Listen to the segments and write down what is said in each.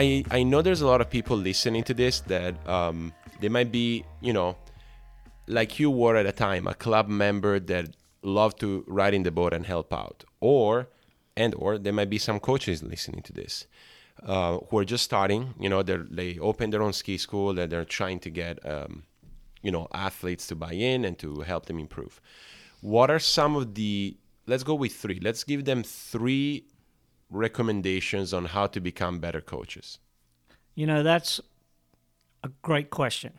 I, I know there's a lot of people listening to this that um, they might be, you know, like you were at a time, a club member that loved to ride in the boat and help out, or and or there might be some coaches listening to this uh, who are just starting. You know, they they open their own ski school and they're trying to get um, you know athletes to buy in and to help them improve. What are some of the let's go with three. Let's give them three recommendations on how to become better coaches. You know, that's a great question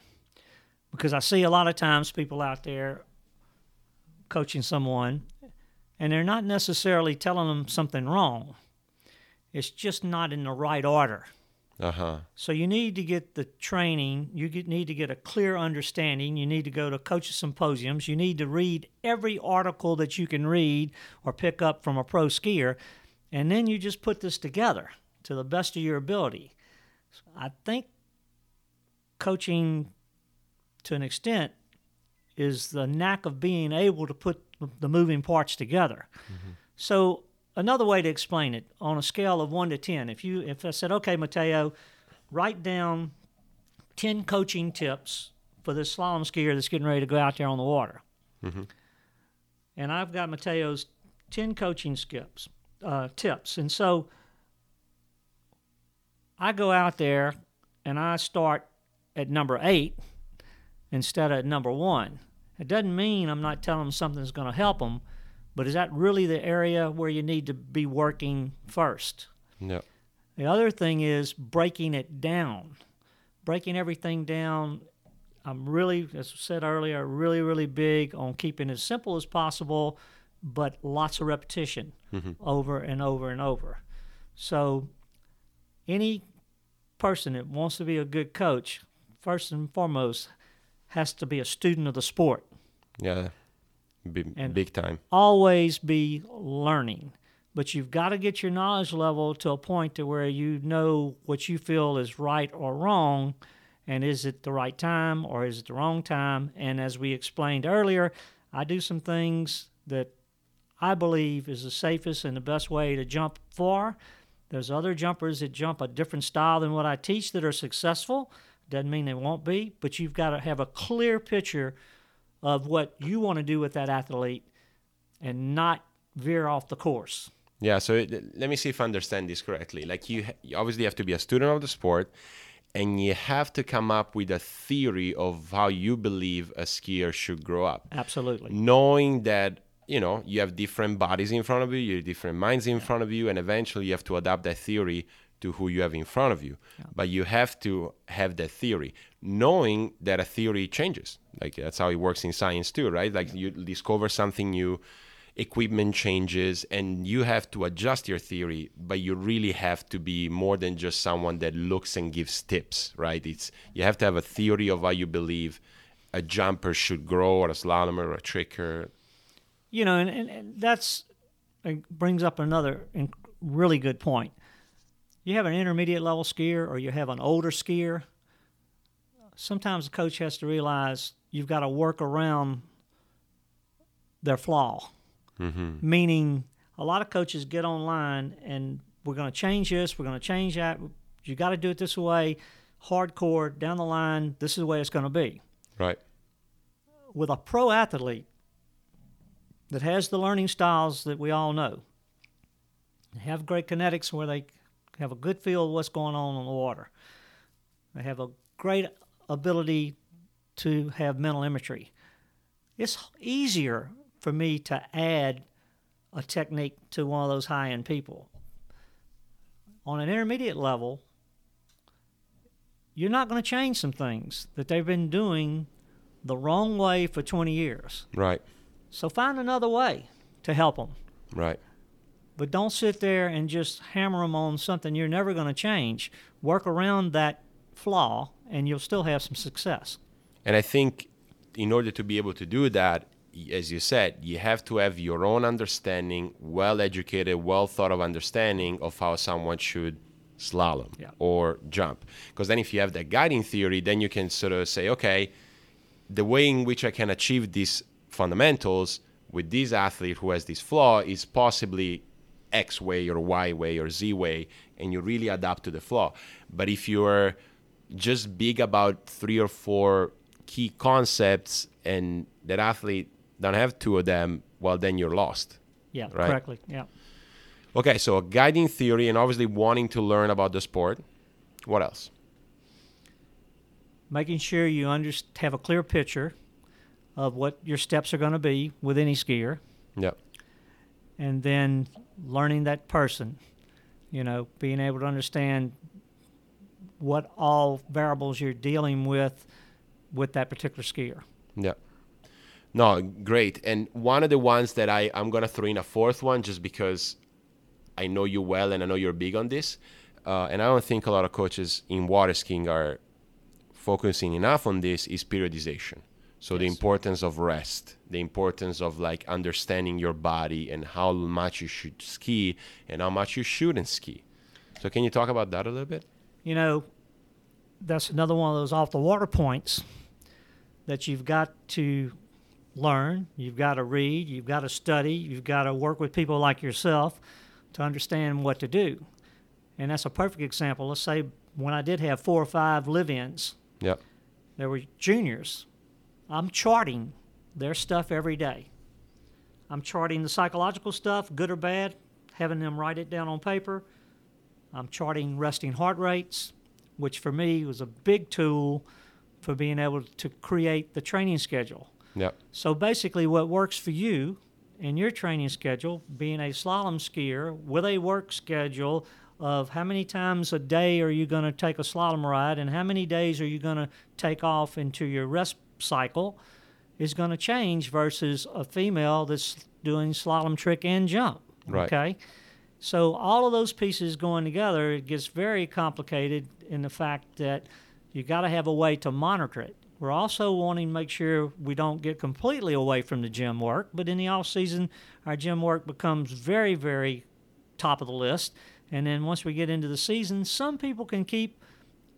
because I see a lot of times people out there coaching someone and they're not necessarily telling them something wrong. It's just not in the right order. Uh-huh. So you need to get the training. You get, need to get a clear understanding. You need to go to coaches symposiums. You need to read every article that you can read or pick up from a pro skier, and then you just put this together to the best of your ability. I think coaching, to an extent, is the knack of being able to put the moving parts together. Mm-hmm. So another way to explain it on a scale of one to ten, if you if I said, okay, Mateo write down ten coaching tips for this slalom skier that's getting ready to go out there on the water, mm-hmm. and I've got Mateo's ten coaching skips uh, tips, and so I go out there and I start at number eight instead of number one. It doesn't mean I'm not telling them something's going to help them but is that really the area where you need to be working first? No. The other thing is breaking it down, breaking everything down. I'm really, as I said earlier, really, really big on keeping it as simple as possible, but lots of repetition mm-hmm. over and over and over. So, any person that wants to be a good coach, first and foremost, has to be a student of the sport. Yeah. And big time. Always be learning, but you've got to get your knowledge level to a point to where you know what you feel is right or wrong, and is it the right time or is it the wrong time? And as we explained earlier, I do some things that I believe is the safest and the best way to jump far. There's other jumpers that jump a different style than what I teach that are successful. Doesn't mean they won't be, but you've got to have a clear picture of what you want to do with that athlete and not veer off the course. Yeah, so it, let me see if I understand this correctly. Like you, you obviously have to be a student of the sport and you have to come up with a theory of how you believe a skier should grow up. Absolutely. Knowing that you know you have different bodies in front of you, you have different minds in front of you, and eventually you have to adapt that theory to who you have in front of you. Yeah. But you have to have that theory, knowing that a theory changes. Like that's how it works in science too, right? Like you discover something new, equipment changes, and you have to adjust your theory. But you really have to be more than just someone that looks and gives tips, right? It's you have to have a theory of how you believe a jumper should grow, or a slalomer, or a tricker. You know, and, and, and that's brings up another really good point you have an intermediate level skier or you have an older skier, sometimes the coach has to realize you've got to work around their flaw. Mm-hmm. Meaning, a lot of coaches get online and we're going to change this, we're going to change that. You got to do it this way, hardcore, down the line, this is the way it's going to be. Right. With a pro athlete that has the learning styles that we all know, They have great kinetics where they have a good feel of what's going on on the water. They have a great ability to have mental imagery. It's easier for me to add a technique to one of those high end people. On an intermediate level, you're not going to change some things that they've been doing the wrong way for 20 years. Right. So find another way to help them. Right. But don't sit there and just hammer them on something you're never going to change. Work around that flaw, and you'll still have some success. And I think in order to be able to do that, as you said, you have to have your own understanding, well educated, well thought of understanding of how someone should slalom yeah. or jump. Because then, if you have that guiding theory, then you can sort of say, okay, the way in which I can achieve these fundamentals with this athlete who has this flaw is possibly X way or Y way or Z way, and you really adapt to the flaw. But if you're just big about three or four key concepts and that athlete don't have two of them, well, then you're lost. Yeah, Right. correctly. Yeah. Okay, so a guiding theory and obviously wanting to learn about the sport. What else? Making sure you under, have a clear picture of what your steps are going to be with any skier, Yeah. and then learning that person. You know, being able to understand what all variables you're dealing with with that particular skier. Yeah. No, great. And one of the ones that I, I'm going to throw in a fourth one just because I know you well and I know you're big on this. Uh, and I don't think a lot of coaches in water skiing are focusing enough on this is periodization. So the importance of rest, the importance of like understanding your body and how much you should ski and how much you shouldn't ski. So can you talk about that a little bit? You know, that's another one of those off the water points that you've got to learn, you've got to read, you've got to study, you've got to work with people like yourself to understand what to do. And that's a perfect example. Let's say when I did have four or five live ins, Yeah. there were juniors. I'm charting their stuff every day. I'm charting the psychological stuff, good or bad, having them write it down on paper. I'm charting resting heart rates, which for me was a big tool for being able to create the training schedule. Yeah. So basically, what works for you in your training schedule, being a slalom skier with a work schedule of how many times a day are you going to take a slalom ride and how many days are you going to take off into your rest cycle, is going to change versus a female that's doing slalom trick and jump. Right. Okay. So all of those pieces going together, it gets very complicated in the fact that you got to have a way to monitor it. We're also wanting to make sure we don't get completely away from the gym work, but in the off season, our gym work becomes very, very top of the list. And then once we get into the season, some people can keep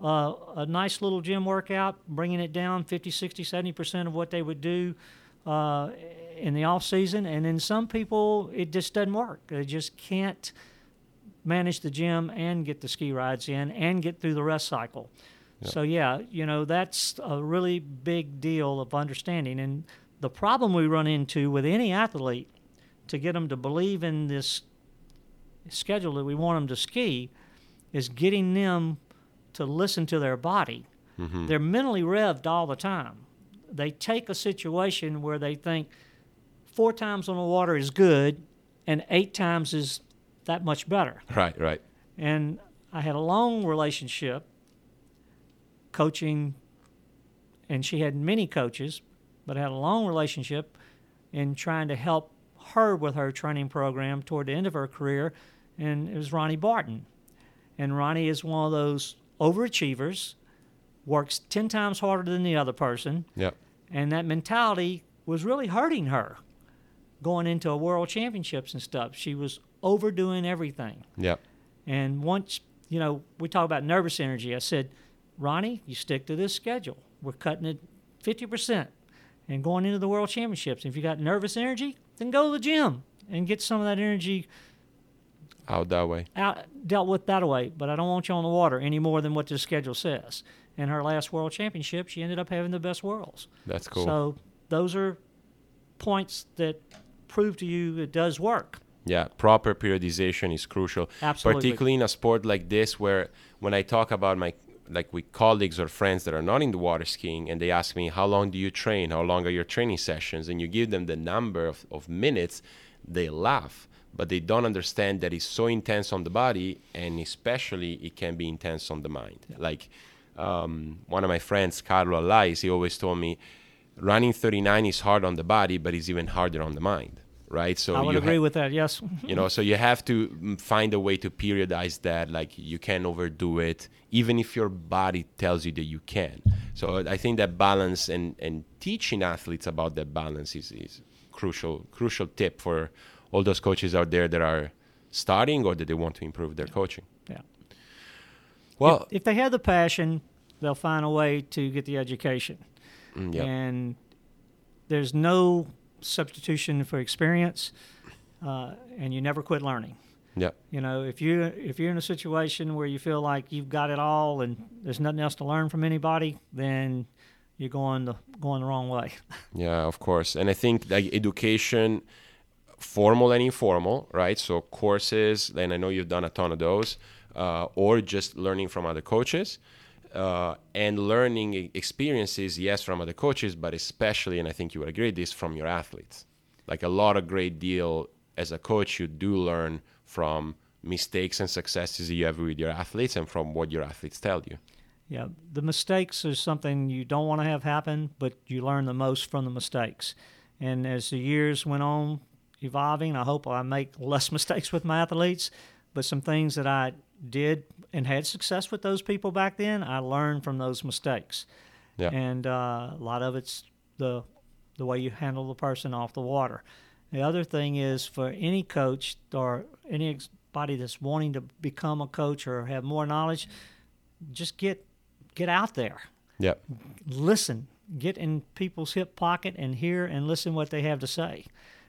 uh, a nice little gym workout, bringing it down 50, 60, 70% of what they would do uh, in the off season. And then some people, it just doesn't work. They just can't manage the gym and get the ski rides in and get through the rest cycle. So, yeah, you know, that's a really big deal of understanding. And the problem we run into with any athlete to get them to believe in this schedule that we want them to ski is getting them to listen to their body. Mm-hmm. They're mentally revved all the time. They take a situation where they think four times on the water is good and eight times is that much better. Right, right. And I had a long relationship coaching, and she had many coaches, but I had a long relationship in trying to help her with her training program toward the end of her career, and it was Rhoni Barton. And Rhoni is one of those overachievers, works 10 times harder than the other person, Yeah. and that mentality was really hurting her going into a world championships and stuff. She was overdoing everything. Yeah. And once, you know, we talk about nervous energy, I said, Rhoni, you stick to this schedule. We're cutting it 50% and going into the world championships. If you got nervous energy, then go to the gym and get some of that energy Out that way. out, dealt with that way. But I don't want you on the water any more than what the schedule says. In her last world championship, she ended up having the best worlds. That's cool. So those are points that prove to you it does work. Yeah, proper periodization is crucial. Absolutely. Particularly in a sport like this, where when I talk about my like with colleagues or friends that are not in the water skiing, and they ask me how long do you train, how long are your training sessions, and you give them the number of, of minutes, they laugh, but they don't understand that it's so intense on the body, and especially it can be intense on the mind. Like um, one of my friends, Carlo Alais, he always told me, running 39 is hard on the body, but it's even harder on the mind. Right, so I would agree ha- with that, yes. you know so you have to mm, find a way to periodize that like you can't overdo it even if your body tells you that you can so i think that balance and and teaching athletes about that balance is, is crucial crucial tip for all those coaches out there that are starting or that they want to improve their coaching Yeah. well if they have the passion, they'll find a way to get the education. mm, yeah And there's no substitution for experience, uh, and you never quit learning. Yeah. You know, if you if you're in a situation where you feel like you've got it all and there's nothing else to learn from anybody, then you're going the going the wrong way. Yeah, of course. And I think like education, formal and informal, right? So courses, and I know you've done a ton of those, uh, or just learning from other coaches. Uh, and learning experiences, yes, from other coaches, but especially, and I think you would agree, this from your athletes. Like a lot of great deal as a coach, you do learn from mistakes and successes you have with your athletes and from what your athletes tell you. Yeah, the mistakes is something you don't want to have happen, but you learn the most from the mistakes. And as the years went on evolving, I hope I make less mistakes with my athletes. But some things that I did and had success with those people back then, I learned from those mistakes. Yeah. And uh, a lot of it's the the way you handle the person off the water. The other thing is for any coach or anybody that's wanting to become a coach or have more knowledge, just get get out there, Yeah. listen, get in people's hip pocket and hear and listen what they have to say.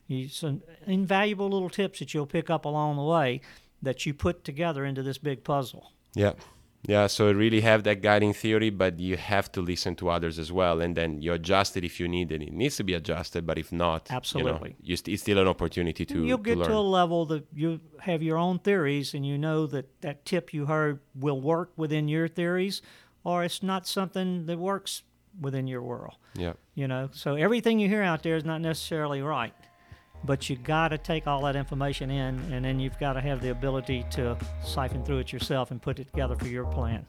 You, some invaluable little tips that you'll pick up along the way that you put together into this big puzzle. Yeah. Yeah, so really have that guiding theory, but you have to listen to others as well, and then you adjust it if you need it. It needs to be adjusted, but if not, Absolutely. you know, you st- it's still an opportunity to, You'll to get learn. to a level that you have your own theories and you know that that tip you heard will work within your theories or it's not something that works within your world. yeah, You know, so everything you hear out there is not necessarily right but you got to take all that information in and then you've got to have the ability to siphon through it yourself and put it together for your plan.